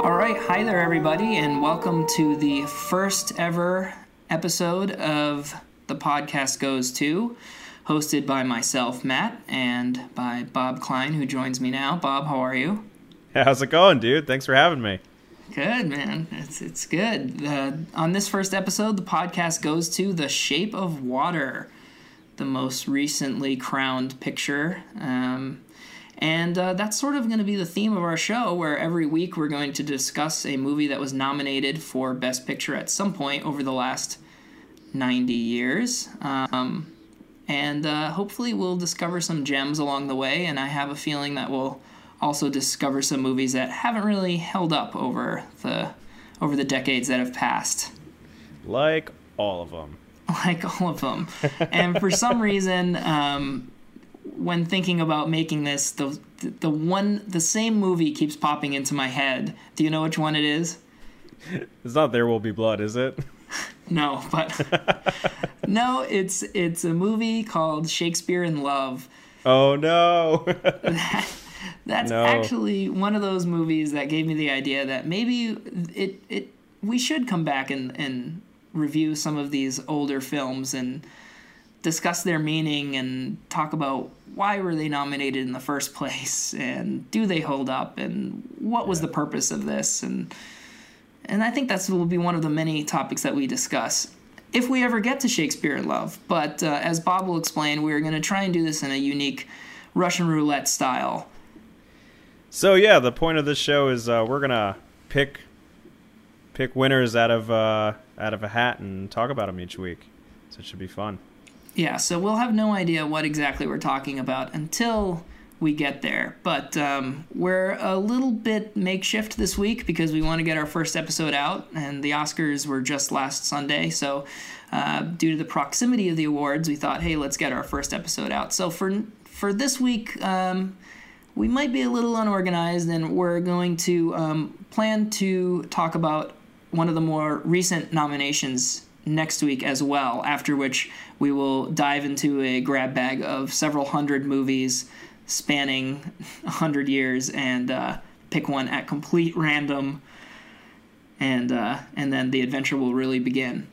All right, hi there, everybody, and welcome to the first ever episode of The Podcast Goes To, hosted by myself, Matt, and by Bob Klein, who joins me now. Bob, how are you? How's it going, dude? Thanks for having me. Good, man. It's, it's good. Uh, on this first episode, the podcast goes to The Shape of Water, the most recently crowned picture. Um, and uh, that's sort of going to be the theme of our show, where every week we're going to discuss a movie that was nominated for Best Picture at some point over the last 90 years. Um, and uh, hopefully we'll discover some gems along the way, and I have a feeling that we'll also discover some movies that haven't really held up over the over the decades that have passed Like all of them. like all of them. and for some reason, um, when thinking about making this, the the one the same movie keeps popping into my head. Do you know which one it is? It's not There Will Be Blood, is it? No, but no, it's it's a movie called Shakespeare in Love. Oh no. That's No. actually one of those movies that gave me the idea that maybe it it we should come back and and review some of these older films and discuss their meaning and talk about why were they nominated in the first place and do they hold up and what was the purpose of this and and I think that's will be one of the many topics that we discuss if we ever get to Shakespeare in Love. But uh, as Bob will explain, we're going to try and do this in a unique Russian roulette style. so yeah, the point of this show is uh, we're gonna pick pick winners out of uh, out of a hat and talk about them each week. So it should be fun. Yeah, so we'll have no idea what exactly we're talking about until we get there. But um, we're a little bit makeshift this week because we want to get our first episode out, and the Oscars were just last Sunday. So, uh, due to the proximity of the awards, we thought, hey, let's get our first episode out. So for for this week, um, we might be a little unorganized, and we're going to um, plan to talk about one of the more recent nominations next week as well, after which we will dive into a grab bag of several hundred movies spanning 100 years and uh, pick one at complete random. And, uh, and then the adventure will really begin.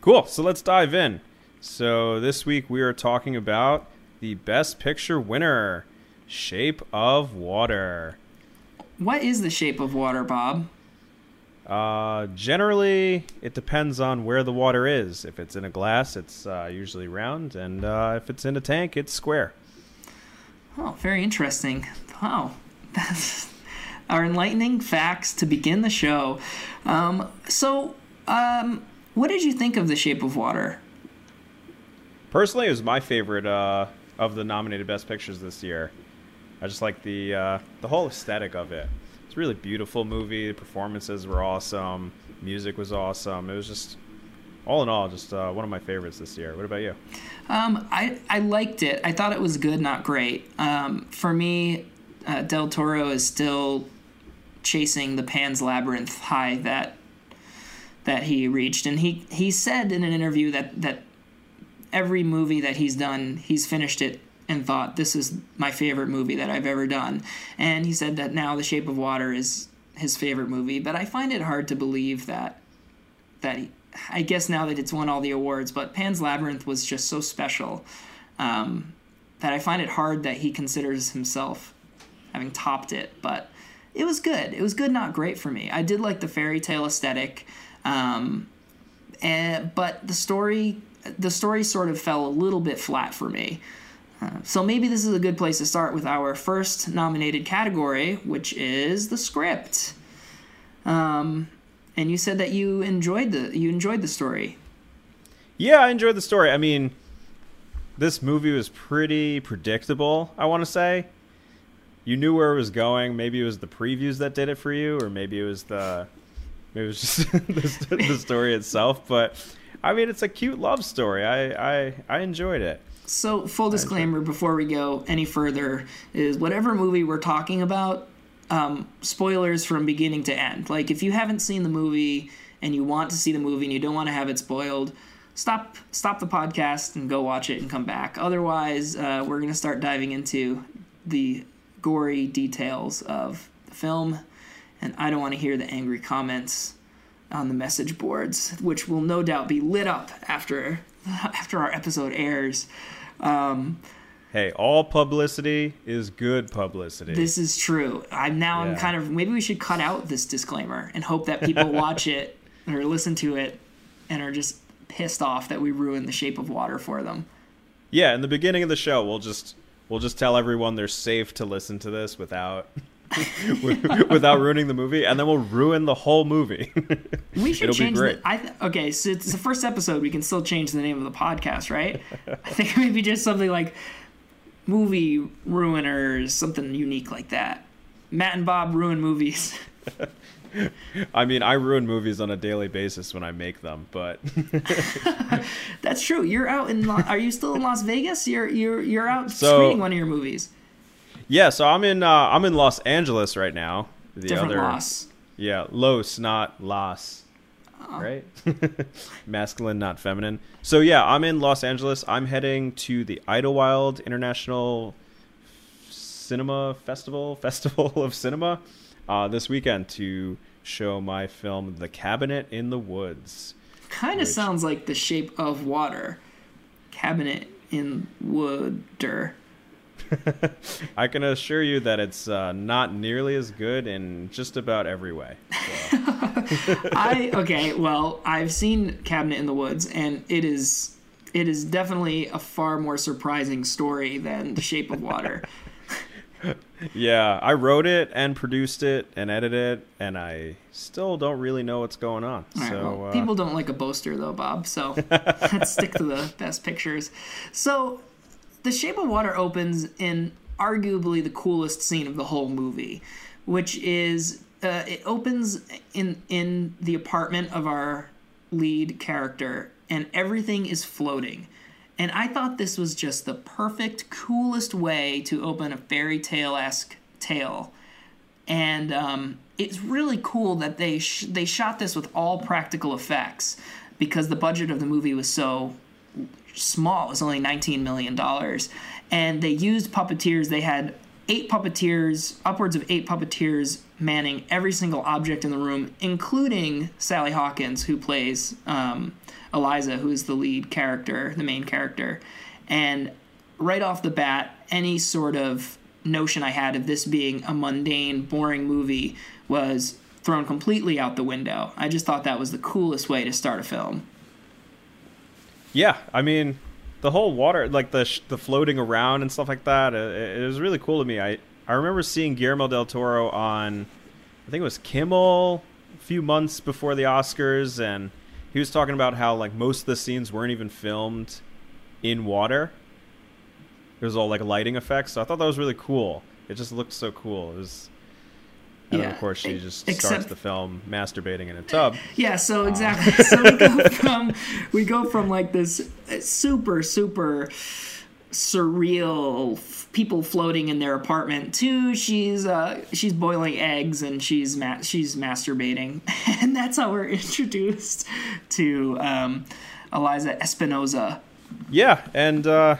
Cool. So let's dive in. So this week we are talking about the Best Picture winner, Shape of Water. What is the shape of water, Bob? Uh, generally, it depends on where the water is. If it's in a glass, it's uh, usually round, and uh, if it's in a tank, it's square. Oh, very interesting. Wow. That's our enlightening facts to begin the show. Um, so, um, what did you think of The Shape of Water? Personally, it was my favorite uh, of the nominated Best Pictures this year. I just like the uh, the whole aesthetic of it. It's a really beautiful movie. The performances were awesome. Music was awesome. It was just, all in all, just uh, one of my favorites this year. What about you? Um, I, I liked it. I thought it was good, not great. Um, for me, uh, Del Toro is still chasing the Pan's Labyrinth high that that he reached, and he he said in an interview that that every movie that he's done, he's finished it and thought this is my favorite movie that I've ever done. And he said that now The Shape of Water is his favorite movie, but I find it hard to believe that that he, I guess now that it's won all the awards, but Pan's Labyrinth was just so special um, that I find it hard that he considers himself having topped it. But it was good. It was good, not great for me. I did like the fairy tale aesthetic, um, and, but the story the story sort of fell a little bit flat for me. So maybe this is a good place to start with our first nominated category, which is the script. Um, and you said that you enjoyed the you enjoyed the story. Yeah, I enjoyed the story. I mean, this movie was pretty predictable, I want to say. You knew where it was going. Maybe it was the previews that did it for you, or maybe it was the maybe it was just the, the story itself. But I mean, it's a cute love story. I I, I enjoyed it. So, full disclaimer before we go any further is whatever movie we're talking about, um, spoilers from beginning to end. Like, if you haven't seen the movie and you want to see the movie and you don't want to have it spoiled, stop stop the podcast and go watch it and come back. Otherwise, uh, we're gonna start diving into the gory details of the film, and I don't want to hear the angry comments on the message boards, which will no doubt be lit up after after our episode airs. Um, hey, all publicity is good publicity. This is true. I'm now. Yeah. I'm kind of. Maybe we should cut out this disclaimer and hope that people watch it or listen to it and are just pissed off that we ruined The Shape of Water for them. Yeah, in the beginning of the show, we'll just we'll just tell everyone they're safe to listen to this without without ruining the movie, and then we'll ruin the whole movie. we should It'll change. The, I th- okay, so it's the first episode. We can still change the name of the podcast, right? I think maybe just something like movie ruiners, something unique like that. Matt and Bob ruin movies. I mean, I ruin movies on a daily basis when I make them, but that's true. You're out in. La- Are you still in Las Vegas? You're you're you're out so, screening one of your movies. Yeah, so I'm in uh, I'm in Los Angeles right now. The Different other, Los. Yeah, Los, not Las. Oh. Right? Masculine, not feminine. So yeah, I'm in Los Angeles. I'm heading to the Idlewild International Cinema Festival, Festival of Cinema, uh, this weekend to show my film The Cabinet in the Woods. Kind of which... sounds like The Shape of Water. Cabinet in Wooder. I can assure you that it's uh, not nearly as good in just about every way. So. I okay, well, I've seen Cabinet in the Woods, and it is it is definitely a far more surprising story than The Shape of Water. yeah, I wrote it and produced it and edited it, and I still don't really know what's going on. Right, so well, uh, people don't like a boaster, though, Bob. So let's stick to the best pictures. So the Shape of Water opens in arguably the coolest scene of the whole movie, which is uh, it opens in in the apartment of our lead character, and everything is floating. And I thought this was just the perfect, coolest way to open a fairy tale esque tale. And um, it's really cool that they sh- they shot this with all practical effects because the budget of the movie was so small. It was only $19 million. And they used puppeteers. They had eight puppeteers, upwards of eight puppeteers manning every single object in the room, including Sally Hawkins, who plays um, Eliza, who is the lead character, the main character. And right off the bat, any sort of notion I had of this being a mundane, boring movie was thrown completely out the window. I just thought that was the coolest way to start a film. Yeah, I mean, the whole water, like the sh- the floating around and stuff like that, it, it, was really cool to me. I I remember seeing Guillermo del Toro on, I think it was Kimmel, a few months before the Oscars, and he was talking about how like most of the scenes weren't even filmed in water. It was all like lighting effects. So I thought that was really cool. It just looked so cool. It was and yeah. then, of course, she just Except, starts the film masturbating in a tub. Yeah, so exactly. Uh. so we go from we go from like this super super surreal people floating in their apartment to she's uh, she's boiling eggs and she's ma- she's masturbating, and that's how we're introduced to um, Eliza Espinosa. Yeah, and uh,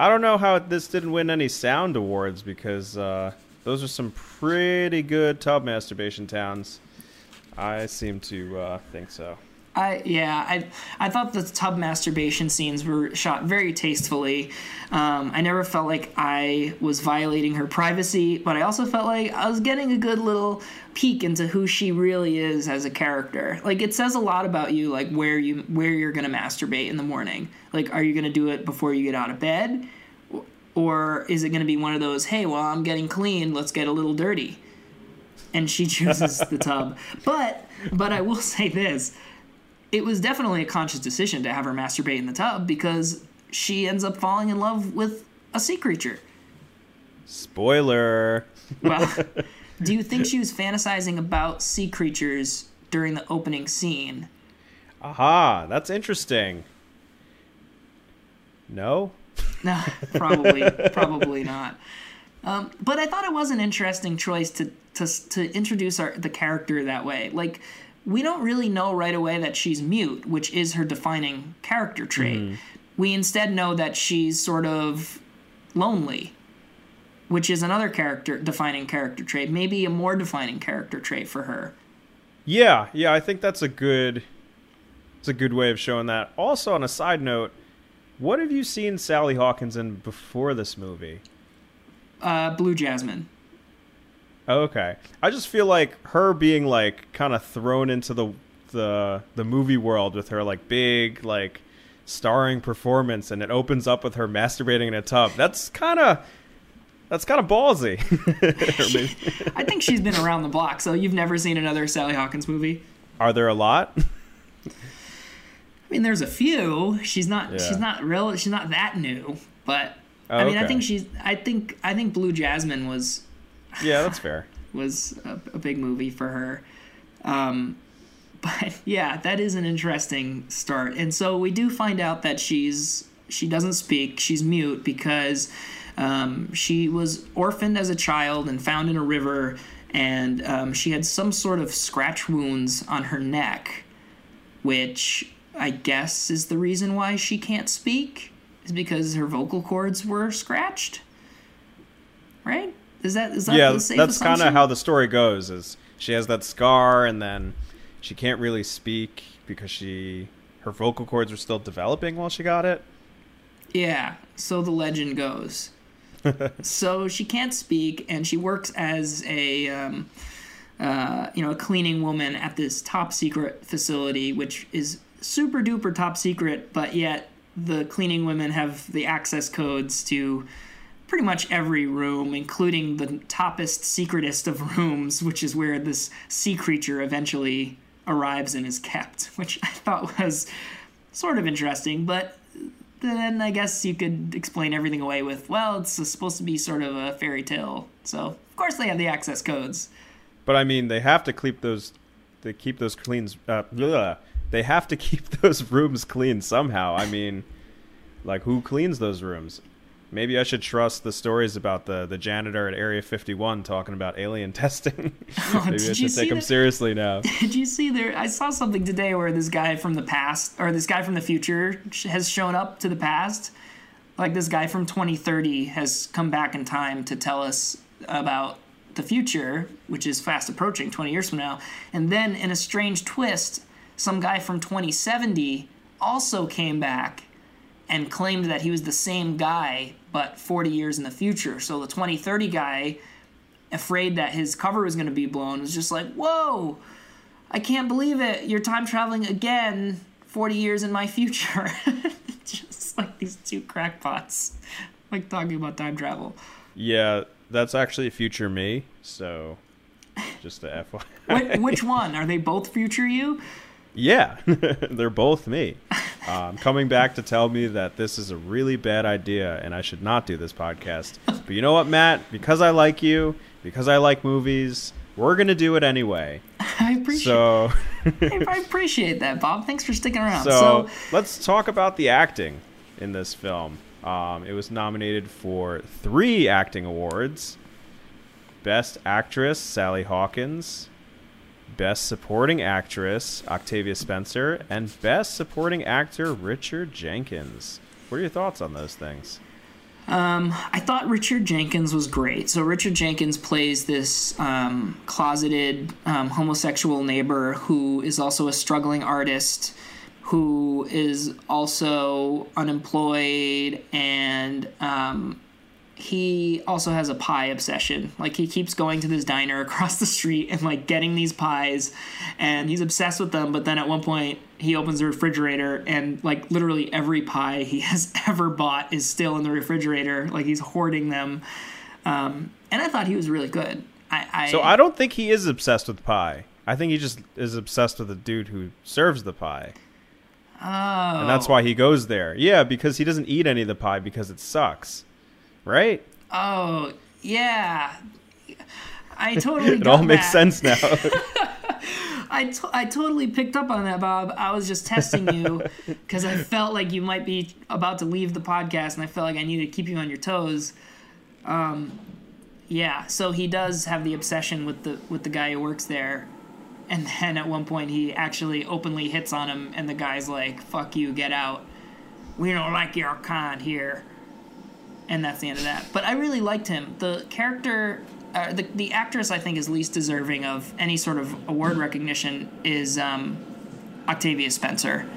I don't know how this didn't win any sound awards because. Uh, those are some pretty good tub masturbation towns. I seem to uh, think so. I yeah, I I thought the tub masturbation scenes were shot very tastefully. Um, I never felt like I was violating her privacy, but I also felt like I was getting a good little peek into who she really is as a character. Like it says a lot about you, like where you where you're gonna masturbate in the morning. Like, are you gonna do it before you get out of bed? Or is it going to be one of those, hey, well, I'm getting clean, let's get a little dirty? And she chooses the tub. But but I will say this. It was definitely a conscious decision to have her masturbate in the tub because she ends up falling in love with a sea creature. Spoiler. well, do you think she was fantasizing about sea creatures during the opening scene. Aha, that's interesting. No? No, probably, probably not. Um, but I thought it was an interesting choice to to to introduce our the character that way. Like we don't really know right away that she's mute, which is her defining character trait. Mm. We instead know that she's sort of lonely, which is another character defining character trait, maybe a more defining character trait for her. Yeah, yeah, I think that's a good it's a good way of showing that. Also on a side note, what have you seen Sally Hawkins in before this movie? Uh, Blue Jasmine. Okay. I just feel like her being like kind of thrown into the the the movie world with her like big like starring performance and it opens up with her masturbating in a tub. That's kind of that's kind of ballsy. I think she's been around the block. So you've never seen another Sally Hawkins movie? Are there a lot? I mean, there's a few. She's not. Yeah. She's not real. She's not that new. But oh, I mean, okay. I think she's. I think. I think Blue Jasmine was yeah, that's fair. was a, a, big movie for her. Um, but yeah, that is an interesting start. And so we do find out that she's she doesn't speak. She's mute because um, she was orphaned as a child and found in a river, and um, she had some sort of scratch wounds on her neck, which I guess is the reason why she can't speak. Is because her vocal cords were scratched, right? Is that is that yeah? that's kind of how the story goes. Is she has that scar and then she can't really speak because she her vocal cords were still developing while she got it. Yeah, so the legend goes. so she can't speak, and she works as a um, uh, you know a cleaning woman at this top secret facility, which is super duper top secret, but yet the cleaning women have the access codes to pretty much every room, including the toppest, secretest of rooms, which is where this sea creature eventually arrives and is kept, which I thought was sort of interesting. But then I guess you could explain everything away with, well, it's supposed to be sort of a fairy tale. So, of course, they have the access codes. But I mean, they have to keep those. They keep those cleans. Uh, they have to keep those rooms clean somehow. I mean, like who cleans those rooms? Maybe I should trust the stories about the, the janitor at Area 51 talking about alien testing. Oh, Maybe I should take him seriously now. Did you see there? I saw something today where this guy from the past, or this guy from the future, has shown up to the past. Like this guy from 2030 has come back in time to tell us about the future, which is fast approaching 20 years from now. And then, in a strange twist, some guy from 2070 also came back and claimed that he was the same guy but 40 years in the future. So the 2030 guy, afraid that his cover was going to be blown, was just like, "Whoa, I can't believe it! You're time traveling again, 40 years in my future." just like these two crackpots, like talking about time travel. Yeah, that's actually future me. So, just a FYI. which one are they? Both future you? Yeah, they're both me. Um, coming back to tell me that this is a really bad idea and I should not do this podcast. But you know what, Matt? Because I like you, because I like movies, we're gonna do it anyway. I appreciate. So I appreciate that, Bob. Thanks for sticking around. So, so let's talk about the acting in this film. Um, it was nominated for three acting awards: Best Actress Sally Hawkins, Best Supporting Actress Octavia Spencer, and Best Supporting Actor Richard Jenkins. What are your thoughts on those things? Um, I thought Richard Jenkins was great. So Richard Jenkins plays this um, closeted um, homosexual neighbor who is also a struggling artist, who is also unemployed and um, he also has a pie obsession. Like he keeps going to this diner across the street and like getting these pies and he's obsessed with them, but then at one point he opens the refrigerator and like literally every pie he has ever bought is still in the refrigerator. Like he's hoarding them. Um, and I thought he was really good. I, I, so I don't think he is obsessed with pie. I think he just is obsessed with the dude who serves the pie. Oh. And that's why he goes there. Yeah, because he doesn't eat any of the pie because it sucks right? Oh yeah, I totally. it all makes sense now. I, to- I totally picked up on that, Bob. I was just testing you because I felt like you might be about to leave the podcast, and I felt like I needed to keep you on your toes. Um, yeah, so he does have the obsession with the with the guy who works there, and then at one point he actually openly hits on him, and the guy's like, "Fuck you, get out. We don't like your kind here." And that's the end of that. But I really liked him. The character uh, the, the actress I think is least deserving of any sort of award recognition is um, Octavia Spencer.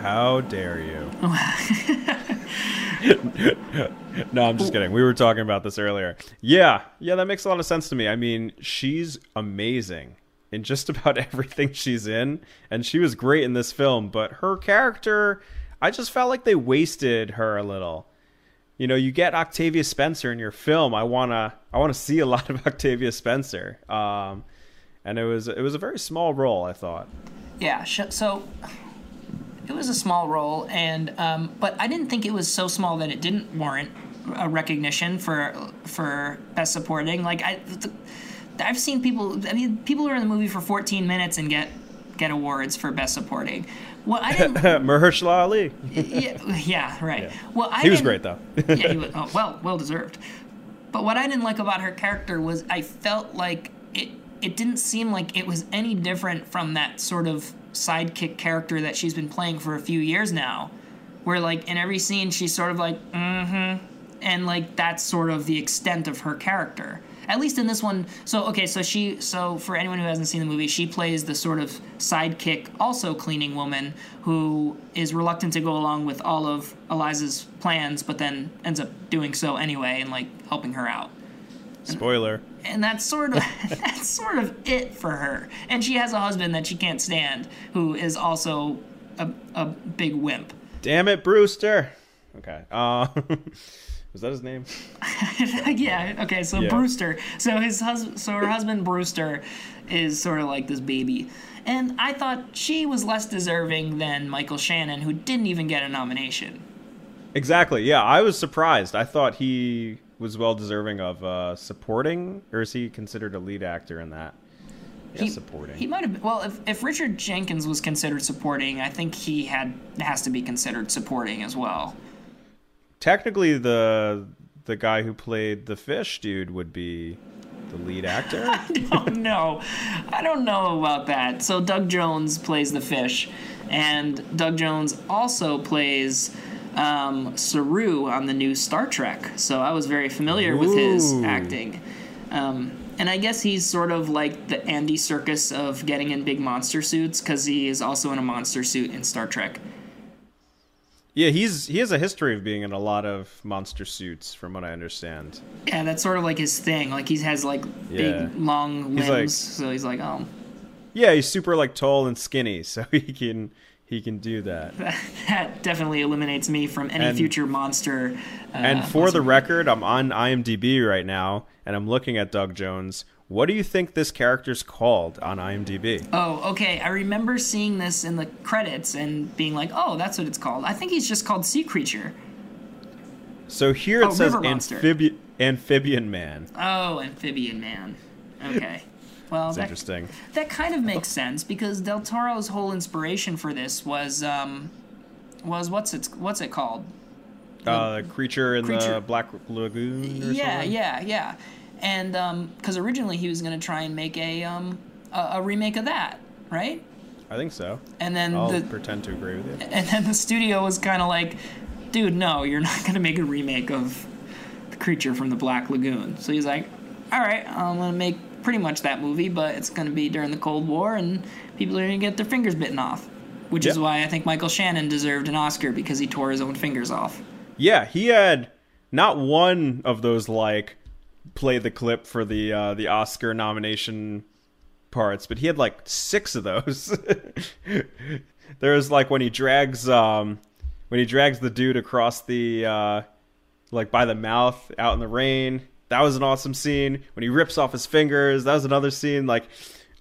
How dare you? no, I'm just kidding. We were talking about this earlier. Yeah, yeah, that makes a lot of sense to me. I mean, she's amazing in just about everything she's in, and she was great in this film, but her character, I just felt like they wasted her a little. You know, you get Octavia Spencer in your film. I wanna, I wanna see a lot of Octavia Spencer. Um, and it was, it was a very small role, I thought. Yeah, so it was a small role, and um, but I didn't think it was so small that it didn't warrant a recognition for for best supporting. Like I, I've seen people. I mean, people are in the movie for 14 minutes and get get awards for best supporting. Well, I didn't. Mahershala Ali. yeah, yeah, right. Yeah. Well, I he was great though. yeah, he was oh, well, well deserved. But what I didn't like about her character was I felt like it. It didn't seem like it was any different from that sort of sidekick character that she's been playing for a few years now, where like in every scene she's sort of like, mm-hmm, and like that's sort of the extent of her character. At least in this one. So okay, so she so for anyone who hasn't seen the movie, she plays the sort of sidekick, also cleaning woman who is reluctant to go along with all of Eliza's plans, but then ends up doing so anyway and like helping her out. Spoiler. And, and that's sort of that's sort of it for her. And she has a husband that she can't stand, who is also a, a big wimp. Damn it, Brewster. Okay. Uh, was that his name? yeah. Okay. So yeah. Brewster. So his husband. So her husband Brewster is sort of like this baby, and I thought she was less deserving than Michael Shannon, who didn't even get a nomination. Exactly. Yeah, I was surprised. I thought he was well deserving of uh, supporting, or is he considered a lead actor in that? Yeah, he, supporting. He might have. Been, well, if, if Richard Jenkins was considered supporting, I think he had has to be considered supporting as well. Technically, the the guy who played the fish dude would be the lead actor. I don't know. I don't know about that. So Doug Jones plays the fish, and Doug Jones also plays um, Saru on the new Star Trek, so I was very familiar Ooh. with his acting. Um, and I guess he's sort of like the Andy Serkis of getting in big monster suits because he is also in a monster suit in Star Trek. Yeah, he's he has a history of being in a lot of monster suits, from what I understand. Yeah, that's sort of like his thing. Like he has like yeah. big long limbs, he's like, so he's like, oh. Yeah, he's super like tall and skinny, so he can he can do that. that definitely eliminates me from any and, future monster. Uh, and for the record, I'm on IMDb right now, and I'm looking at Doug Jones. What do you think this character's called on IMDb? Oh, okay. I remember seeing this in the credits and being like, "Oh, that's what it's called." I think he's just called Sea Creature. So here it oh, says amphibian amphibian man. Oh, amphibian man. Okay. Well, that, interesting. That kind of makes sense because Del Toro's whole inspiration for this was um, was what's it what's it called? Uh, creature in creature. the Black Lagoon. yeah, something? yeah, yeah. And because um, originally he was going to try and make a, um, a, a remake of that, right? I think so. And then I'll the, pretend to agree with you. And then the studio was kind of like, dude, no, you're not going to make a remake of the creature from the Black Lagoon. So he's like, all right, I'm going to make pretty much that movie, but it's going to be during the Cold War, and people are going to get their fingers bitten off. Which yep. is why I think Michael Shannon deserved an Oscar because he tore his own fingers off. Yeah, he had not one of those like play the clip for the uh, the Oscar nomination parts, but he had like six of those. There's like when he drags um when he drags the dude across the uh like by the mouth out in the rain that was an awesome scene. When he rips off his fingers, that was another scene. Like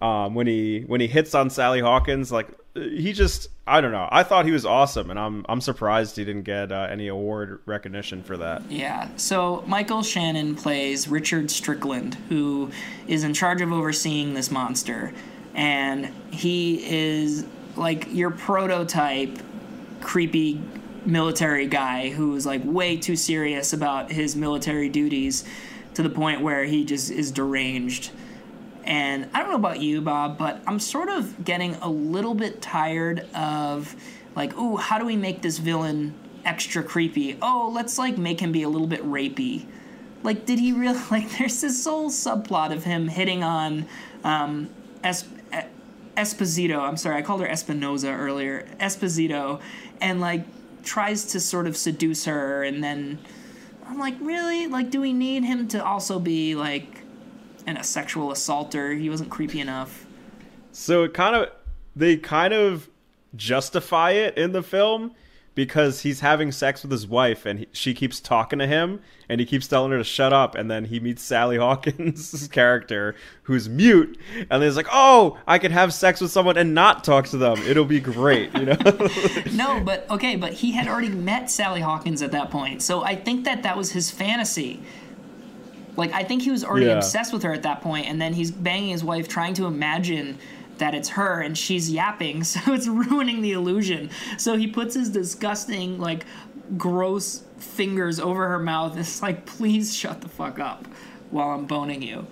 um, when he when he hits on Sally Hawkins, like he just I don't know. I thought he was awesome, and I'm I'm surprised he didn't get uh, any award recognition for that. Yeah. So Michael Shannon plays Richard Strickland, who is in charge of overseeing this monster. and he is like your prototype creepy military guy who's like way too serious about his military duties to the point where he just is deranged. And I don't know about you, Bob, but I'm sort of getting a little bit tired of like, ooh, how do we make this villain extra creepy? Oh, let's like make him be a little bit rapey. Like, did he really like? There's this whole subplot of him hitting on um, es- Esposito. I'm sorry, I called her Espinoza earlier. Esposito, and like tries to sort of seduce her, and then I'm like, really? Like, do we need him to also be like and a sexual assaulter? He wasn't creepy enough. So it kind of they kind of justify it in the film because he's having sex with his wife and he, she keeps talking to him and he keeps telling her to shut up and then he meets Sally Hawkins' character who's mute and he's like oh I can have sex with someone and not talk to them it'll be great you know no but okay but he had already met Sally Hawkins at that point so I think that that was his fantasy like I think he was already yeah. obsessed with her at that point and then he's banging his wife trying to imagine that it's her and she's yapping, so it's ruining the illusion. So he puts his disgusting, like, gross fingers over her mouth. and It's like, please shut the fuck up while I'm boning you.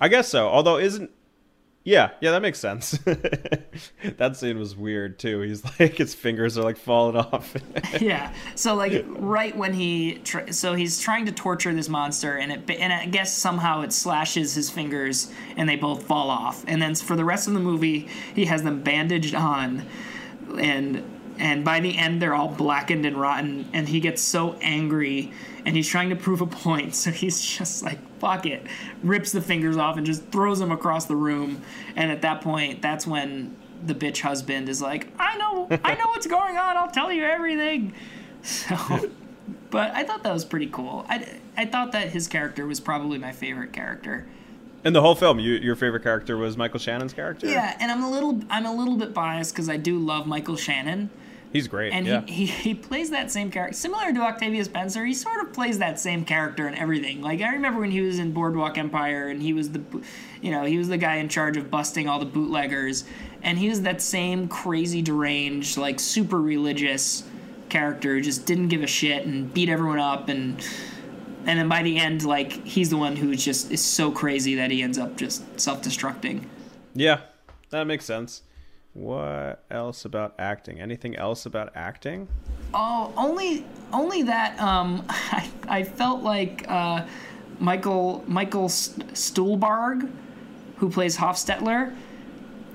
I guess so. Although, isn't yeah, yeah, that makes sense. that scene was weird too. He's like his fingers are like falling off. yeah. So like right when he so he's trying to torture this monster and it and I guess somehow it slashes his fingers and they both fall off. And then for the rest of the movie, he has them bandaged on and and by the end they're all blackened and rotten and he gets so angry and he's trying to prove a point so he's just like fuck it rips the fingers off and just throws them across the room and at that point that's when the bitch husband is like i know i know what's going on i'll tell you everything. So but i thought that was pretty cool. I, I thought that his character was probably my favorite character. In the whole film, you, your favorite character was Michael Shannon's character. Yeah, and I'm a little I'm a little bit biased because I do love Michael Shannon, He's great. And yeah. he, he, he plays that same character. Similar to Octavia Spencer, he sort of plays that same character in everything. Like, I remember when he was in Boardwalk Empire and he was the, you know, he was the guy in charge of busting all the bootleggers. And he was that same crazy, deranged, like, super religious character who just didn't give a shit and beat everyone up and and then by the end like he's the one who just is so crazy that he ends up just self-destructing yeah that makes sense what else about acting? Anything else about acting? Oh, only only that um, I, I felt like uh, Michael Michael Stuhlbarg, who plays Hoffstetler.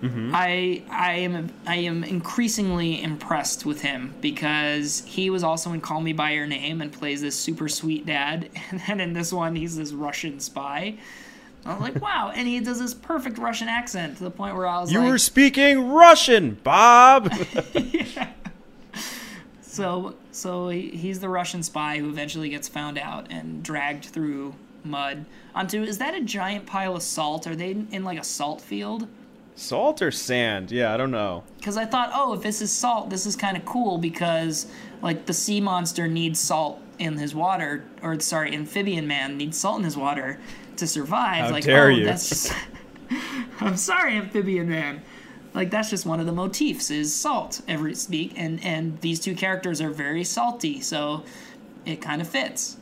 Mm-hmm. I I am I am increasingly impressed with him because he was also in Call Me by Your Name and plays this super sweet dad, and then in this one he's this Russian spy. I was like, wow. And he does this perfect Russian accent to the point where I was you like. You were speaking Russian, Bob! yeah. So, so he, he's the Russian spy who eventually gets found out and dragged through mud onto. Is that a giant pile of salt? Are they in like a salt field? Salt or sand? Yeah, I don't know. Because I thought, oh, if this is salt, this is kind of cool because like the sea monster needs salt in his water, or sorry, amphibian man needs salt in his water to survive. How like, dare oh, you? that's just. I'm sorry, amphibian man. Like that's just one of the motifs is salt every speak, and and these two characters are very salty, so it kind of fits.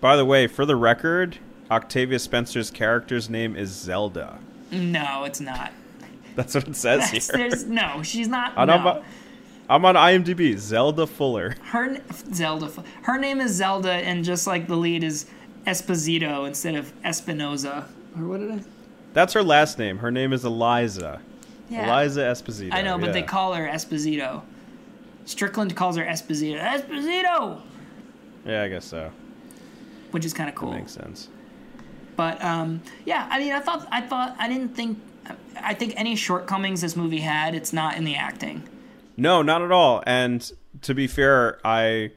By the way, for the record, Octavia Spencer's character's name is Zelda. No, it's not. That's what it says That's, here. There's no, she's not. I'm, no. on, I'm on IMDb. Zelda Fuller. Her Zelda. Her name is Zelda, and just like the lead is Esposito instead of Espinoza. Or what did I? That's her last name. Her name is Eliza. Yeah. Eliza Esposito. I know, but yeah. they call her Esposito. Strickland calls her Esposito. Esposito. Yeah, I guess so. Which is kind of cool. That makes sense. But um, yeah, I mean, I thought, I thought, I didn't think, I think any shortcomings this movie had, it's not in the acting. No, not at all. And to be fair, I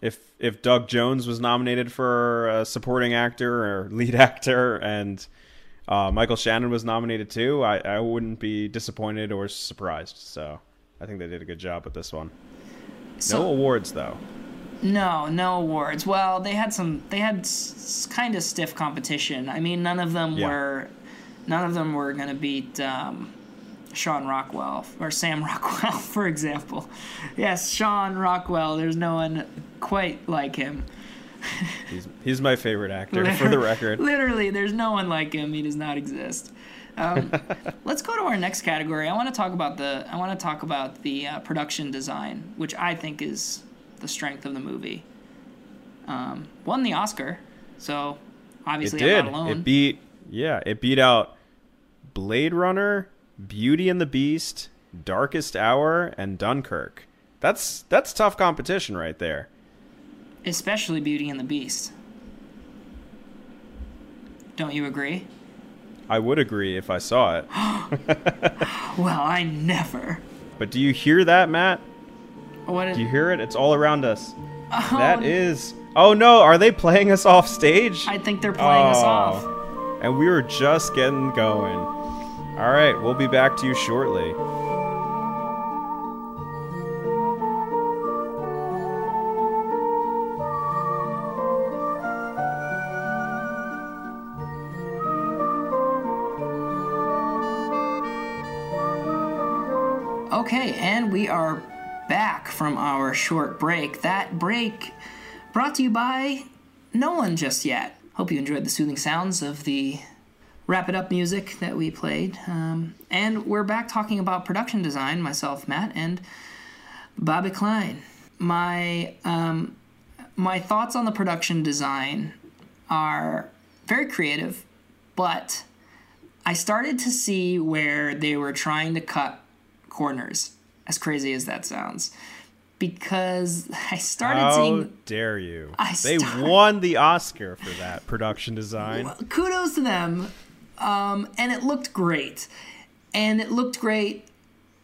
if if Doug Jones was nominated for a supporting actor or lead actor and uh, Michael Shannon was nominated too, I, I wouldn't be disappointed or surprised. So I think they did a good job with this one. So, no awards though. No, no awards. Well, they had some. They had s- kind of stiff competition. I mean, none of them yeah. were. None of them were going to beat um, Sean Rockwell or Sam Rockwell, for example. Yes, Sean Rockwell. There's no one quite like him. He's, he's my favorite actor, for the record. Literally, there's no one like him. He does not exist. Um, let's go to our next category. I want to talk about the. I want to talk about the uh, production design, which I think is the strength of the movie. Um, won the Oscar, so obviously it did. I'm not alone. It beat yeah, it beat out Blade Runner, Beauty and the Beast, Darkest Hour, and Dunkirk. That's that's tough competition right there. Especially Beauty and the Beast. Don't you agree? I would agree if I saw it. Well, I never. But do you hear that, Matt? What is, Do you hear it? It's all around us. oh, That is. Oh no, are they playing us off stage? I think they're playing us Oh. off. And we were just getting going. All right, we'll be back to you shortly. Okay, and we are back from our short break. That break brought to you by no one just yet. Hope you enjoyed the soothing sounds of the wrap it up music that we played. Um, and we're back talking about production design, myself, Matt, and Bobby Klein. My um, my thoughts on the production design are very creative, but I started to see where they were trying to cut corners, as crazy as that sounds. Because I started How seeing dare you? I they start- won the Oscar for that production design. Well, kudos to them. Um, and it looked great. And it looked great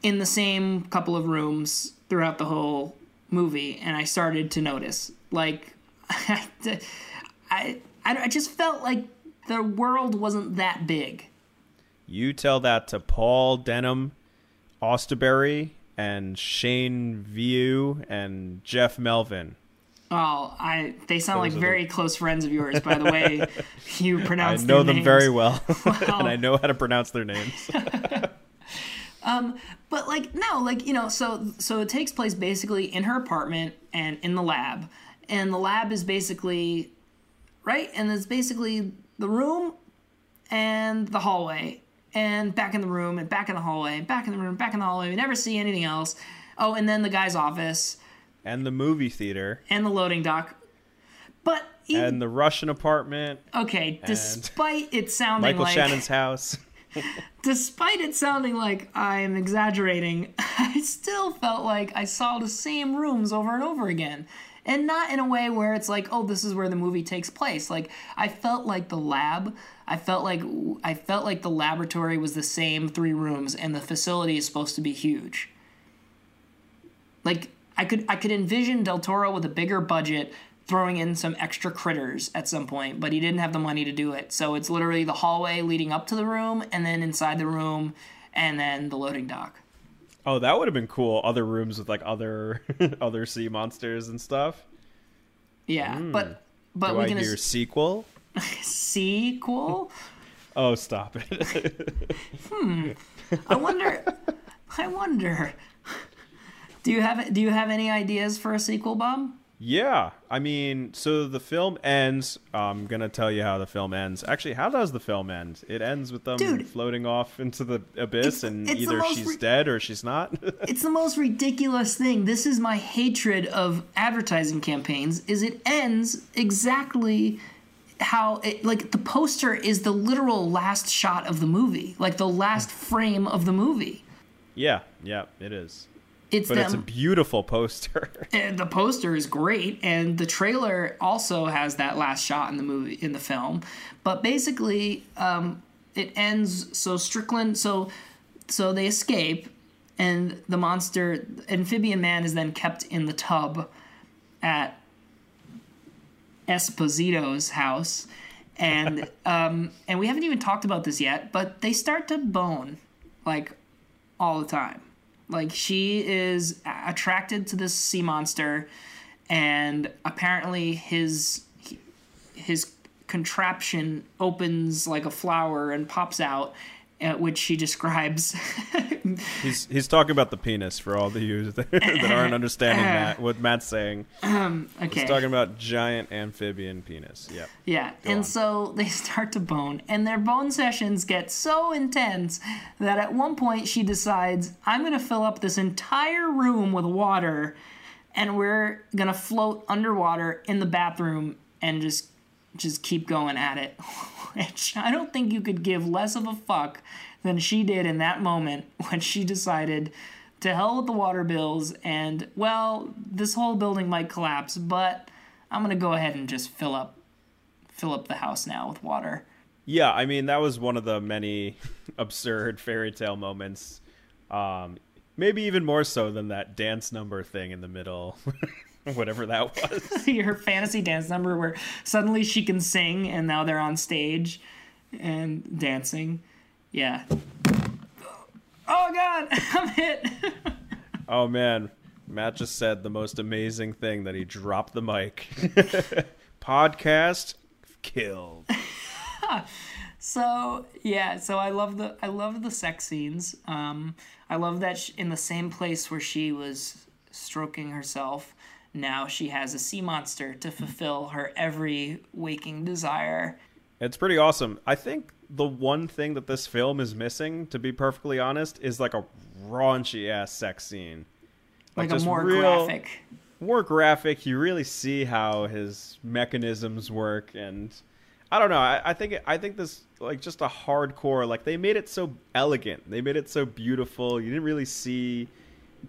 in the same couple of rooms throughout the whole movie. And I started to notice, like, I, I, I just felt like the world wasn't that big. You tell that to Paul Denham, Austerberry, and Shane View and Jeff Melvin. Oh, I they sound Those like are the- very close friends of yours, by the way you pronounce. I know them very names. well, and I know how to pronounce their names. Um, but like no, like you know, so so it takes place basically in her apartment and in the lab, and the lab is basically right, and it's basically the room and the hallway, and back in the room and back in the hallway, back in the room, back in the hallway. We never see anything else. Oh, and then the guy's office and the movie theater, and the loading dock. But even, and the Russian apartment, okay, despite it sounding Michael like Shannon's house. despite it sounding like I'm exaggerating, I still felt like I saw the same rooms over and over again. And not in a way where it's like, oh, this is where the movie takes place. Like I felt like the lab, I felt like I felt like the laboratory was the same three rooms and the facility is supposed to be huge. Like I could I could envision Del Toro with a bigger budget throwing in some extra critters at some point, but he didn't have the money to do it. So it's literally the hallway leading up to the room and then inside the room and then the loading dock. Oh, that would have been cool. Other rooms with like other other sea monsters and stuff. Yeah, but but Do we I can hear sequel? sequel. Oh, stop it! Hmm. I wonder. I wonder. Do you have Do you have any ideas for a sequel, Bob? yeah, I mean, so the film ends. I'm gonna tell you how the film ends. Actually, how does the film end? It ends with them Dude. floating off into the abyss, It's- and it's either she's re- dead or she's not. It's the most ridiculous thing. This is my hatred of advertising campaigns. Is it ends exactly how it like the poster is the literal last shot of the movie, like the last frame of the movie. yeah, yeah, it is. It's But them. it's a beautiful poster. and the poster is great and the trailer also has that last shot in the movie in the film but basically um, it ends so strickland so so they escape and the monster amphibian man is then kept in the tub at esposito's house and um, and we haven't even talked about this yet but they start to bone like all the time. Like she is attracted to this sea monster, and apparently his his contraption opens like a flower and pops out, at which she describes. he's he's talking about the penis for all the you that aren't understanding Matt, what Matt's saying. Um, okay. He's talking about giant amphibian penis. Yep. Yeah, Go and on. so they start to bone, and their bone sessions get so intense that at one point she decides, I'm going to fill up this entire room with water, and we're going to float underwater in the bathroom and just just keep going at it. Which I don't think you could give less of a fuck than she did in that moment when she decided to hell with the water bills and well, this whole building might collapse, but I'm gonna go ahead and just fill up fill up the house now with water. Yeah, I mean that was one of the many absurd fairy tale moments. Um, maybe even more so than that dance number thing in the middle, whatever that was. Her fantasy dance number where suddenly she can sing and now they're on stage and dancing. Yeah. Oh god, I'm hit. Oh man, Matt just said the most amazing thing that he dropped the mic. Podcast killed. So yeah, so I love the I love the sex scenes. Um, I love that sh in the same place where she was stroking herself, now she has a sea monster to fulfill her every waking desire. It's pretty awesome. I think the one thing that this film is missing, to be perfectly honest, is like a raunchy ass sex scene. Like, a more real- graphic. more graphic. You really see how his mechanisms work, and I don't know. I, I think I think this like just a hardcore. Like they made it so elegant. They made it so beautiful. You didn't really see,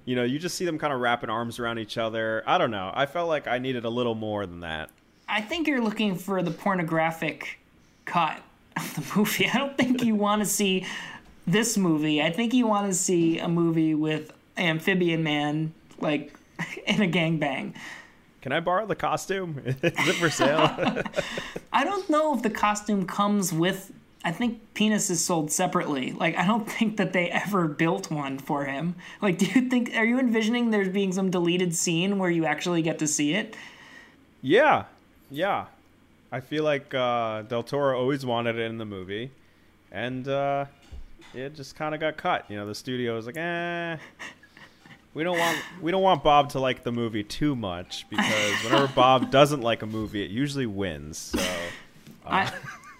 you know, you just see them kind of wrapping arms around each other. I don't know. I felt like I needed a little more than that. I think you're looking for the pornographic cut of the movie. I don't think you want to see this movie. I think you want to see a movie with Amphibian Man like in a gangbang. Can I borrow the costume? is it for sale? I don't know if the costume comes with. I think penis is sold separately. Like I don't think that they ever built one for him. Like, do you think? Are you envisioning there being some deleted scene where you actually get to see it? yeah, yeah. I feel like uh, Del Toro always wanted it in the movie, and uh, it just kind of got cut. You know, the studio was like, eh. We don't want we don't want Bob to like the movie too much because whenever Bob doesn't like a movie, it usually wins. So I,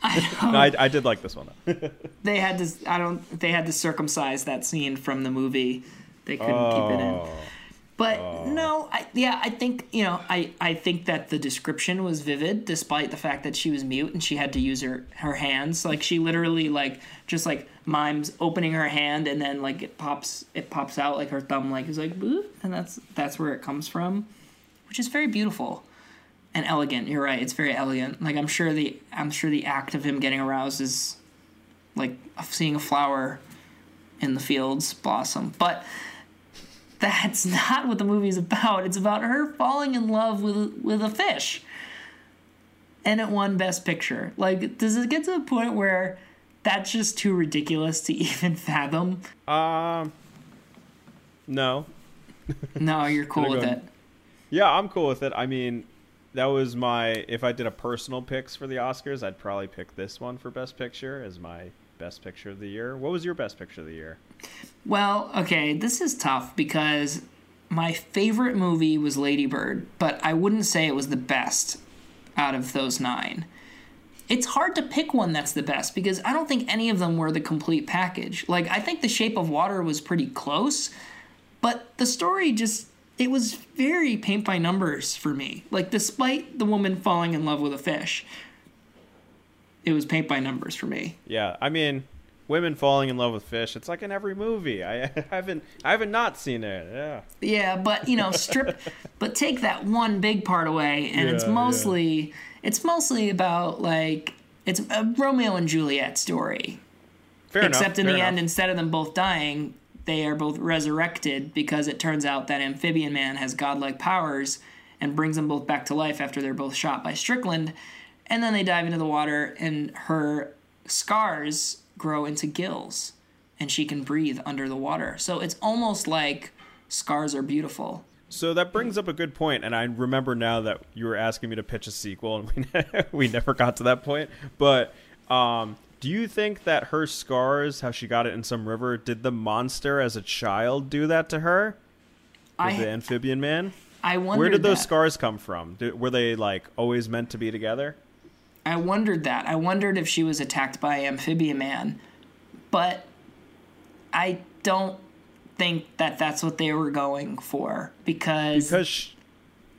no, I, I did like this one. They had to. I don't. They had to circumcise that scene from the movie. They couldn't keep it in. Oh. But oh. no, I, yeah, I think you know, I, I think that the description was vivid, despite the fact that she was mute and she had to use her her hands. Like she literally like just like mimes opening her hand and then like it pops it pops out like her thumb like is like boop, and that's that's where it comes from, which is very beautiful and elegant. You're right, it's very elegant. Like I'm sure the I'm sure the act of him getting aroused is like seeing a flower in the fields blossom, but that's not what the movie's about. It's about her falling in love with with a fish. And it won Best Picture. Like, does it get to the point where that's just too ridiculous to even fathom? Um, no. No, you're cool with it. Yeah, I'm cool with it. I mean, that was my. If I did a personal picks for the Oscars, I'd probably pick this one for Best Picture as my Best Picture of the year. What was your Best Picture of the year? Well, okay, this is tough because my favorite movie was Lady Bird, but I wouldn't say it was the best out of those nine. It's hard to pick one that's the best because I don't think any of them were the complete package. Like, I think The Shape of Water was pretty close, but the story just. It was very paint by numbers for me. Like, despite the woman falling in love with a fish, it was paint by numbers for me. Yeah, I mean, women falling in love with fish. It's like in every movie. I haven't, I haven't not seen it. Yeah. Yeah, but you know, strip, but take that one big part away, and it's Yeah, yeah. mostly it's mostly about like it's a Romeo and Juliet story. Fair enough. Except in fair the enough. end, instead of them both dying, they are both resurrected because it turns out that Amphibian Man has godlike powers and brings them both back to life after they're both shot by Strickland. And then they dive into the water, and her scars grow into gills, and she can breathe under the water. So it's almost like scars are beautiful. So that brings up a good point, and I remember now that you were asking me to pitch a sequel, and we we never got to that point. But um, Do you think that her scars, how she got it in some river, did the monster as a child do that to her? With I the amphibian man? I wondered Where did those that. scars come from? Did, were they like always meant to be together? I wondered that. I wondered if she was attacked by amphibian man, but I don't think that that's what they were going for because, Because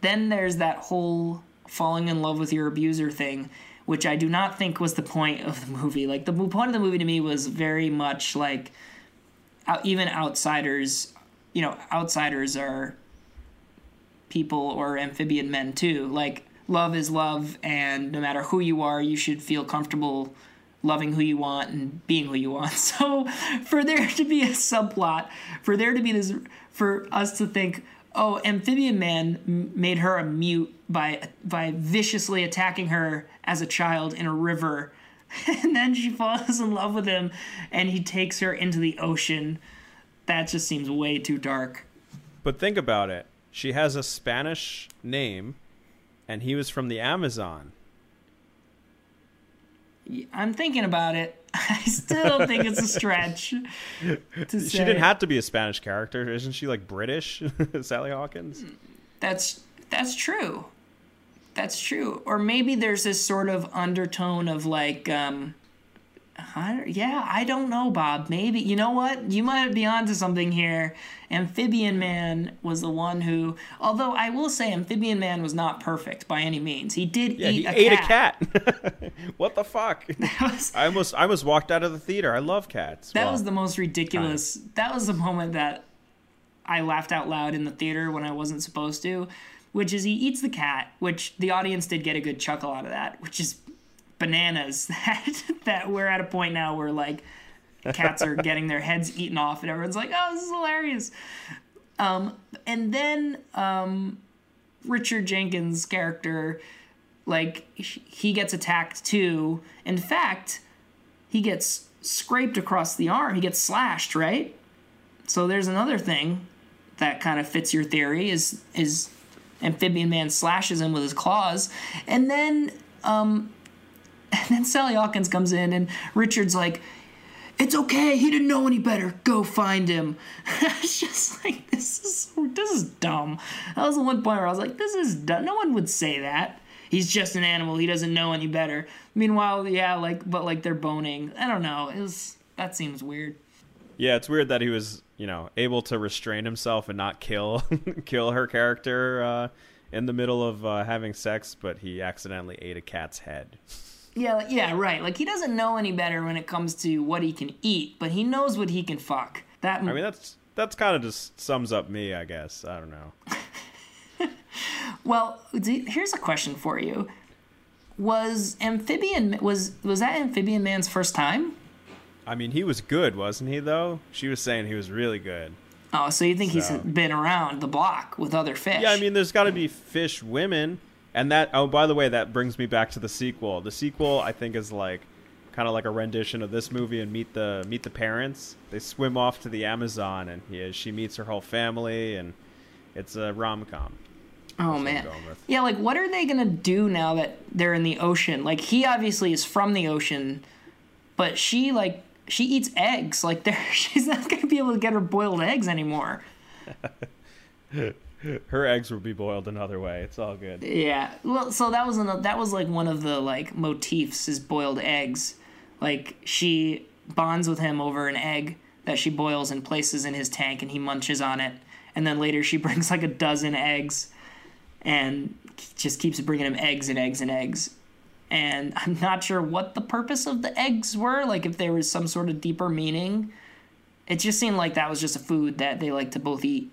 then there's that whole falling in love with your abuser thing, which I do not think was the point of the movie. Like the point of the movie to me was very much like even outsiders, you know, outsiders are people or amphibian men too. Like love is love, and no matter who you are, you should feel comfortable loving who you want and being who you want. So for there to be a subplot, for there to be this, for us to think, oh, amphibian man m- made her a mute by by viciously attacking her as a child in a river. And then she falls in love with him and he takes her into the ocean. That just seems way too dark. But think about it. She has a Spanish name, and he was from the Amazon. I'm thinking about it. I still don't think it's a stretch. To She didn't have to be a Spanish character. Isn't she like British? Sally Hawkins? That's that's true. That's true. Or maybe there's this sort of undertone of like, um, yeah, I don't know, Bob. Maybe you know what? You might be onto something here. Amphibian Man was the one who, although I will say, Amphibian Man was not perfect by any means. He did Yeah, eat he a ate cat. a cat. what the fuck? Was, I almost I almost walked out of the theater. I love cats. that Well, was the most ridiculous. That was the moment that I laughed out loud in the theater when I wasn't supposed to, which is he eats the cat, which the audience did get a good chuckle out of that, which is bananas that that we're at a point now where like cats are getting their heads eaten off and everyone's like, "Oh, this is hilarious." Um, and then um, Richard Jenkins' character, like he gets attacked too. In fact, he gets scraped across the arm. He gets slashed, right? So there's another thing that kind of fits your theory is is amphibian man slashes him with his claws, and then um, and then Sally Hawkins comes in and Richard's like, "It's okay. He didn't know any better. Go find him." it's just like this is this is dumb. That was the one point where I was like, "This is dumb. No one would say that." He's just an animal. He doesn't know any better. Meanwhile, yeah, like, but like they're boning. I don't know. It was that seems weird. Yeah, it's weird that he was, you know, able to restrain himself and not kill kill her character uh, in the middle of uh, having sex, but he accidentally ate a cat's head. Yeah, like- yeah, right. Like he doesn't know any better when it comes to what he can eat, but he knows what he can fuck. That I mean, that's that's kind of just sums up me, I guess. I don't know. well, here's a question for you: Was amphibian was was that amphibian man's first time? I mean, he was good, wasn't he? Though she was saying he was really good. Oh, so you think he's been around the block with other fish? Yeah, I mean, there's got to be fish women, and that. Oh, by the way, that brings me back to the sequel. The sequel, I think, is like kind of like a rendition of this movie and meet the meet the parents. They swim off to the Amazon, and yeah, she meets her whole family, and it's a rom com. Oh man. Yeah, like what are they gonna do now that they're in the ocean? Like he obviously is from the ocean, but she like she eats eggs. Like there, she's not gonna be able to get her boiled eggs anymore. Her eggs will be boiled another way. It's all good. Yeah. Well, so that was another, that was like one of the like motifs is boiled eggs. Like she bonds with him over an egg that she boils and places in his tank, and he munches on it. And then later she brings like a dozen eggs, and just keeps bringing him eggs and eggs and eggs. And I'm not sure what the purpose of the eggs were. Like if there was some sort of deeper meaning. It just seemed like that was just a food that they like to both eat.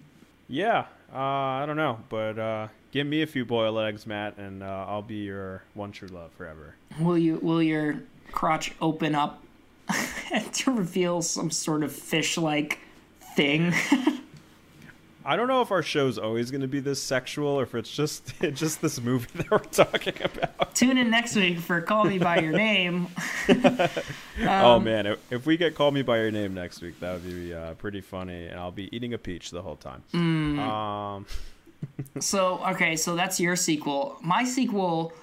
Yeah, uh, I don't know, but uh, give me a few boiled eggs, Matt, and uh, I'll be your one true love forever. Will you will your crotch open up to reveal some sort of fish like thing? I don't know if our show's always going to be this sexual, or if it's just it's just this movie that we're talking about. Tune in next week for Call Me by Your Name. oh man, if, if we get "Call Me by Your Name" next week, that would be uh, pretty funny, and I'll be eating a peach the whole time. Um, So okay, so that's your sequel. My sequel,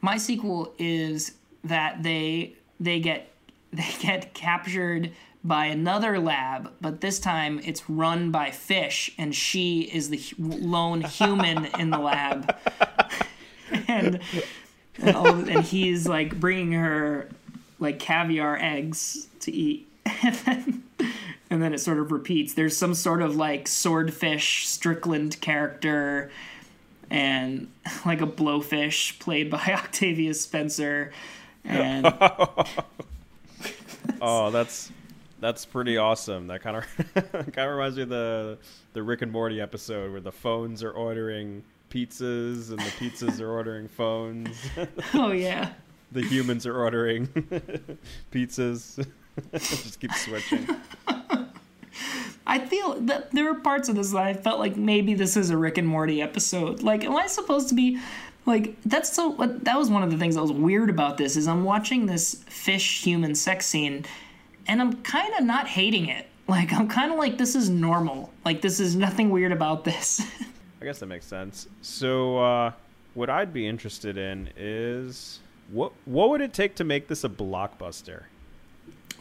my sequel is that they they get they get captured by another lab, but this time it's run by fish, and she is the lone human in the lab. and and, all, and he's like bringing her like caviar eggs to eat. and, then, and then it sort of repeats. There's some sort of like swordfish Strickland character and like a blowfish played by Octavia Spencer. And Oh, that's that's pretty awesome. That kind of kind of reminds me of the the Rick and Morty episode where the phones are ordering pizzas and the pizzas are ordering phones. oh yeah. the humans are ordering pizzas. Just keep switching. I feel that there were parts of this that I felt like maybe this is a Rick and Morty episode. Like, am I supposed to be like that's so? That was one of the things that was weird about this is I'm watching this fish human sex scene, and I'm kind of not hating it. Like, I'm kind of like this is normal. Like, this is nothing weird about this. I guess that makes sense. So, uh, what I'd be interested in is what what would it take to make this a blockbuster?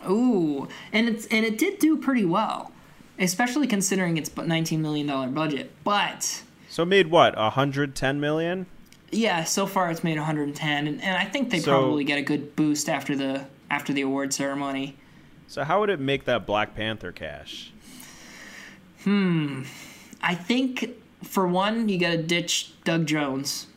Ooh, and it's and it did do pretty well, especially considering its 19 million dollar budget. But So it made what 110 million? yeah, so far it's made 110, and, and I think they So- probably get a good boost after the after the award ceremony. So how would it make that Black Panther cash? Hmm. I think for one, you got to ditch Doug Jones.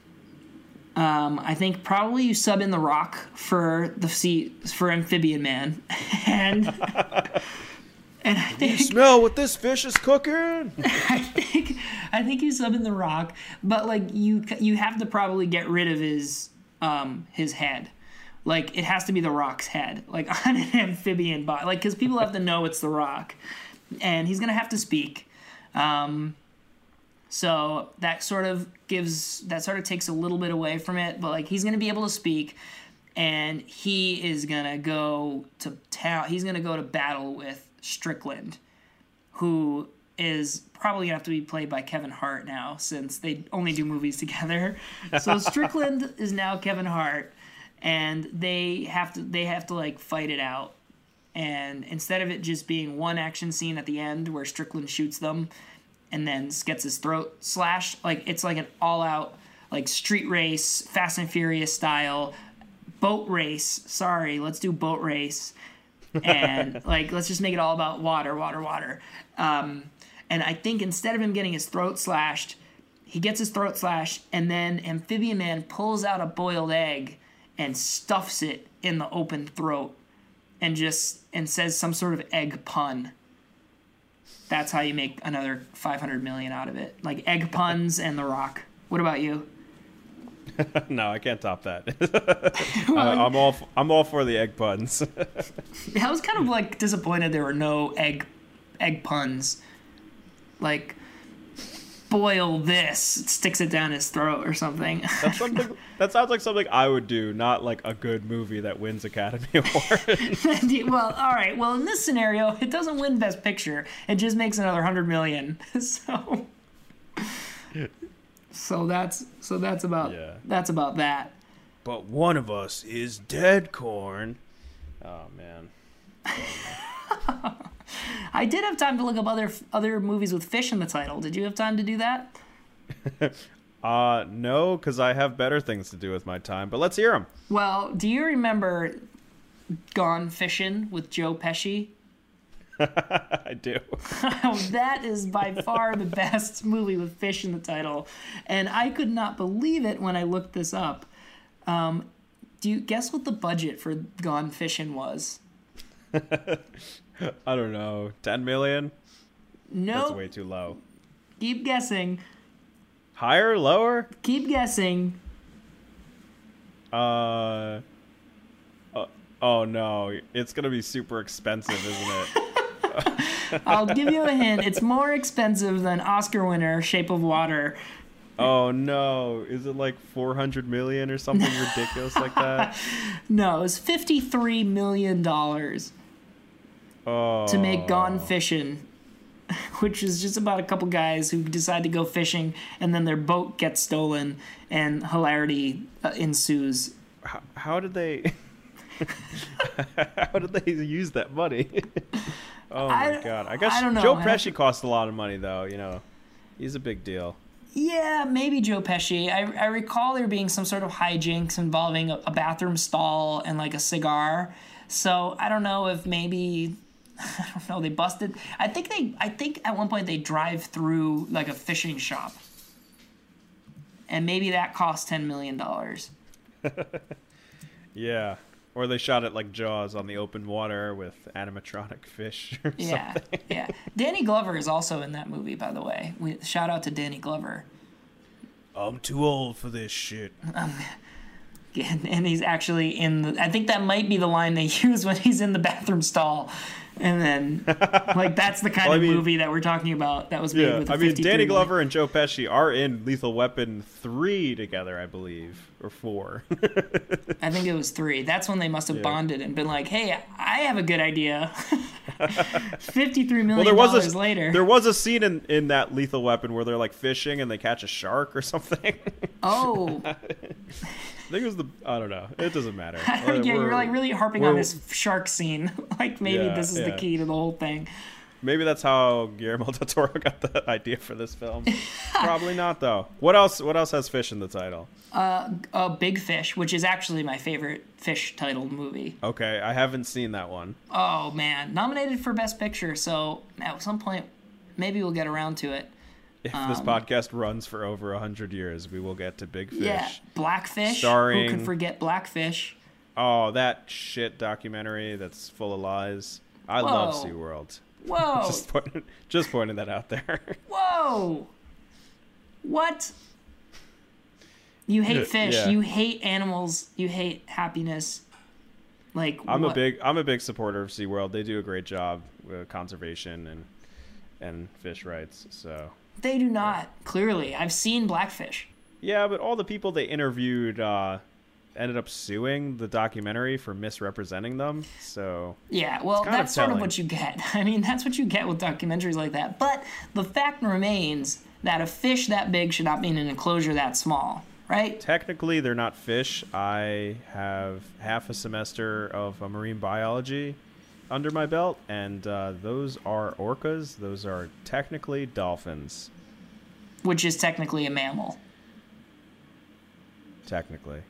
Um, I think probably you sub in The Rock for the seat for Amphibian Man, and and I think you Smell what this fish is cooking. I think I think you sub in The Rock, but like you you have to probably get rid of his um his head. Like it has to be The Rock's head, like on an amphibian body, like because people have to know it's The Rock, and he's gonna have to speak. Um, so that sort of gives that sort of takes a little bit away from it, but like he's gonna be able to speak, and he is gonna go to town. He's gonna go to battle with Strickland, who is probably gonna have to be played by Kevin Hart now since they only do movies together. So Strickland is now Kevin Hart, and they have to they have to like fight it out. And instead of it just being one action scene at the end where Strickland shoots them and then gets his throat slashed, like it's like an all out like street race, Fast and Furious style boat race. Sorry, let's do boat race. and like let's just make it all about water, water, water. Um, and I think instead of him getting his throat slashed, he gets his throat slashed, and then Amphibian Man pulls out a boiled egg and stuffs it in the open throat, and just and says some sort of egg pun. That's how you make another five hundred million out of it, like egg puns and The Rock. What about you? no, I can't top that. Uh, I'm all f- I'm all for the egg puns. I was kind of like disappointed there were no egg egg puns. Like boil this, it sticks it down his throat or something. That's something that sounds like something I would do, not like a good movie that wins Academy Award. well, all right. Well, in this scenario, it doesn't win Best Picture. It just makes another hundred million. So, so that's so that's about Yeah. that's about that. but one of us is dead corn. Oh man. I did have time to look up other other movies with fish in the title. Did you have time to do that? Uh no, cuz I have better things to do with my time, but let's hear them. Well, do you remember Gone Fishing with Joe Pesci? I do. that is by far the best movie with fish in the title, and I could not believe it when I looked this up. Um, do you guess what the budget for Gone Fishing was? I don't know. 10 million? No, That's way too low. keep guessing. Higher, lower? Keep guessing. Uh, uh Oh no, it's going to be super expensive, isn't it? I'll give you a hint. It's more expensive than Oscar winner Shape of Water. Oh no, is it like 400 million or something ridiculous like that? No, it was fifty-three million dollars Oh. to make Gone Fishing, which is just about a couple guys who decide to go fishing and then their boat gets stolen and hilarity uh, ensues. How, how did they How did they use that money? oh my I- god! I guess I. Joe Pesci cost a lot of money, though. You know, he's a big deal. Yeah, maybe Joe Pesci. I, I recall there being some sort of hijinks involving a, a bathroom stall and like a cigar. So I don't know if maybe I don't know they busted. I think they I think at one point they drive through like a fishing shop, and maybe that cost ten million dollars. Yeah. Or they shot it like Jaws on the open water with animatronic fish or Yeah, something. yeah. Danny Glover is also in that movie, by the way. We, shout out to Danny Glover. I'm too old for this shit. Um, and, and he's actually in the. I think that might be the line they use when he's in the bathroom stall, and then like that's the kind Well, I of mean- movie that we're talking about. That was made Yeah, with. a I mean, 53 Danny million- Glover and Joe Pesci are in Lethal Weapon 3 together, I believe. Or 4. I think it was three. That's when they must have Yeah. bonded and been like, "Hey, I have a good idea." Fifty-three million well, there was dollars a later. there was a scene in, in that Lethal Weapon where they're like fishing and they catch a shark or something. oh, I think it was the I don't know. It doesn't matter. yeah, Uh, you're like really harping on this shark scene. like maybe Yeah, this is the key to the whole thing. Maybe that's how Guillermo del Toro got the idea for this film. Probably not though. What else? What else has fish in the title? Uh, Big Fish, which is actually my favorite fish titled movie. Okay, I haven't seen that one. Oh man, nominated for Best Picture. So at some point, maybe we'll get around to it. If this um, podcast runs for over hundred years, we will get to Big Fish. Yeah, Blackfish. Who could forget Blackfish? Oh, that shit documentary that's full of lies. I love Whoa. SeaWorld. Whoa, Just pointing, just pointing that out there. whoa! What? You hate fish. Yeah. You hate animals. You hate happiness. Like I'm what? a big I'm a big supporter of SeaWorld. They do a great job with conservation and and fish rights. So They do not. Clearly, I've seen Blackfish. yeah, but all the people they interviewed uh, ended up suing the documentary for misrepresenting them. So Yeah, well, kind of that's sort of what you get. I mean, that's what you get with documentaries like that. But the fact remains that a fish that big should not be in an enclosure that small, right? technically, they're not fish. I have half a semester of marine biology under my belt, and uh, those are orcas. Those are technically dolphins. Which is technically a mammal, Technically.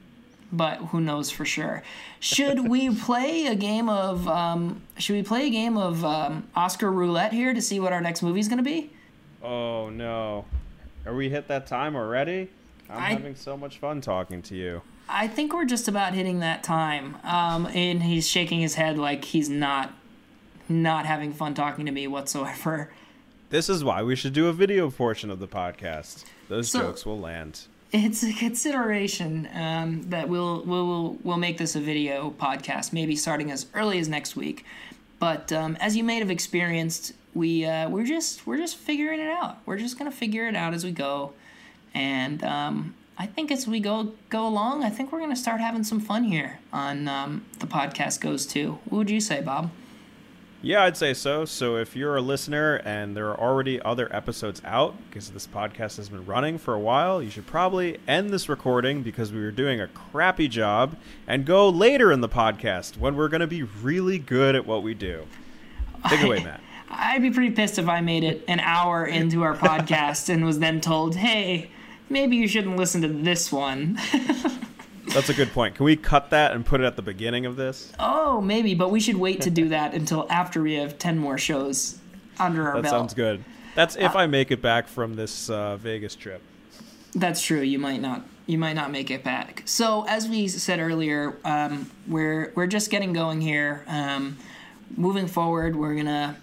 but who knows for sure? Should we play a game of um, Should we play a game of um, Oscar roulette here to see what our next movie is going to be? Oh no. Are we hit that time already? I'm I- having so much fun talking to you. I think we're just about hitting that time. Um, and he's shaking his head like he's not not having fun talking to me whatsoever. This is why we should do a video portion of the podcast. Those So- jokes will land. It's a consideration um, that we'll we'll we'll make this a video podcast, maybe starting as early as next week. But um, as you may have experienced, we uh, we're just we're just figuring it out. We're just gonna figure it out as we go, and um, I think as we go go along, I think we're gonna start having some fun here on um, the podcast goes to. What would you say, Bob? Yeah, I'd say so. So if you're a listener and there are already other episodes out, because this podcast has been running for a while, you should probably end this recording because we were doing a crappy job and go later in the podcast when we're going to be really good at what we do. Take it away, Matt. I'd be pretty pissed if I made it an hour into our podcast and was then told, "Hey, maybe you shouldn't listen to this one." That's a good point. Can we cut that and put it at the beginning of this? oh, maybe, but we should wait to do that until after we have ten more shows under our That belt. sounds good. That's if I make it back from this uh, Vegas trip. That's true. You might not. You might not make it back. So, as we said earlier, um, we're we're just getting going here. Um, moving forward, we're gonna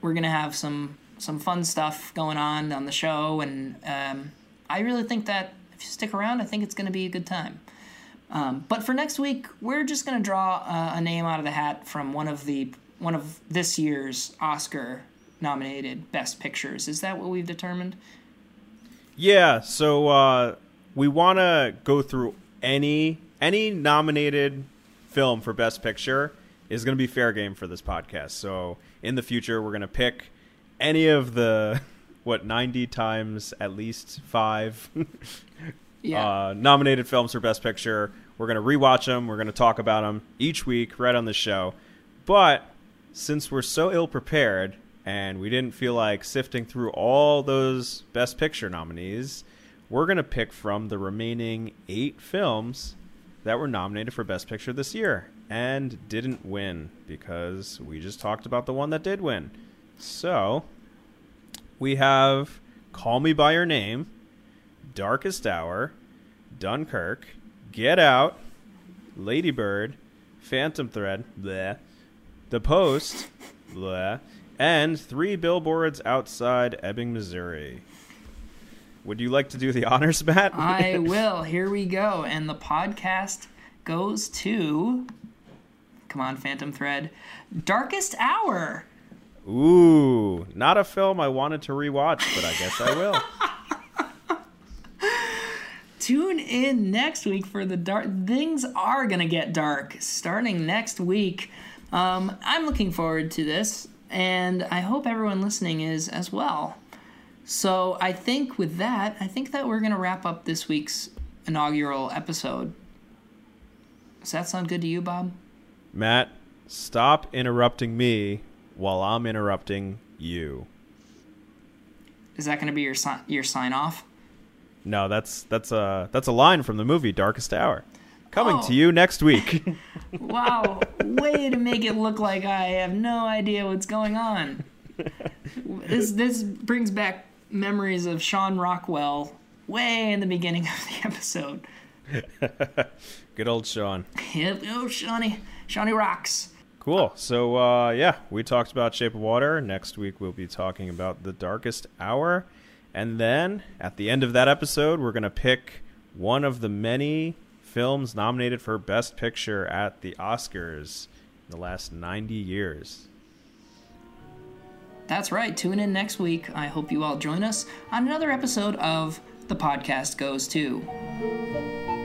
we're gonna have some some fun stuff going on on the show, and um, I really think that if you stick around, I think it's gonna be a good time. Um, but for next week, we're just gonna draw uh, a name out of the hat from one of the one of this year's Oscar nominated Best Pictures. Is that what we've determined? Yeah, so uh, we want to go through any any nominated film for Best Picture is going to be fair game for this podcast. So in the future, we're going to pick any of the what ninety times at least five Yeah. uh, nominated films for Best Picture. We're going to rewatch them. We're going to talk about them each week right on the show. But since we're so ill prepared and we didn't feel like sifting through all those Best Picture nominees, we're going to pick from the remaining eight films that were nominated for Best Picture this year and didn't win because we just talked about the one that did win. So we have Call Me By Your Name, Darkest Hour, Dunkirk, Get Out, Ladybird, Phantom Thread, bleh, The Post, bleh, and Three Billboards Outside Ebbing, Missouri. Would you like to do the honors, Matt? I will. Here we go. And the podcast goes to. Come on, Phantom Thread. Darkest Hour. Ooh, not a film I wanted to rewatch, but I guess I will. Tune in next week for the dark. Things are going to get dark starting next week. Um, I'm looking forward to this, and I hope everyone listening is as well. So I think with that, I think that we're going to wrap up this week's inaugural episode. Does that sound good to you, Bob? Matt, stop interrupting me while I'm interrupting you. Is that going to be your si- your sign off? No, that's that's a that's a line from the movie Darkest Hour. Coming Oh. to you next week. Wow, way to make it look like I have no idea what's going on. This this brings back memories of Sean Rockwell way in the beginning of the episode. Good old Sean. Yep, oh Shawnee, Shawnee rocks. Cool. So uh, yeah, we talked about Shape of Water. Next week we'll be talking about The Darkest Hour, and then at the end of that episode, we're gonna pick one of the many films nominated for Best Picture at the Oscars in the last 90 years. That's right. Tune in next week. I hope you all join us on another episode of The Podcast Goes To.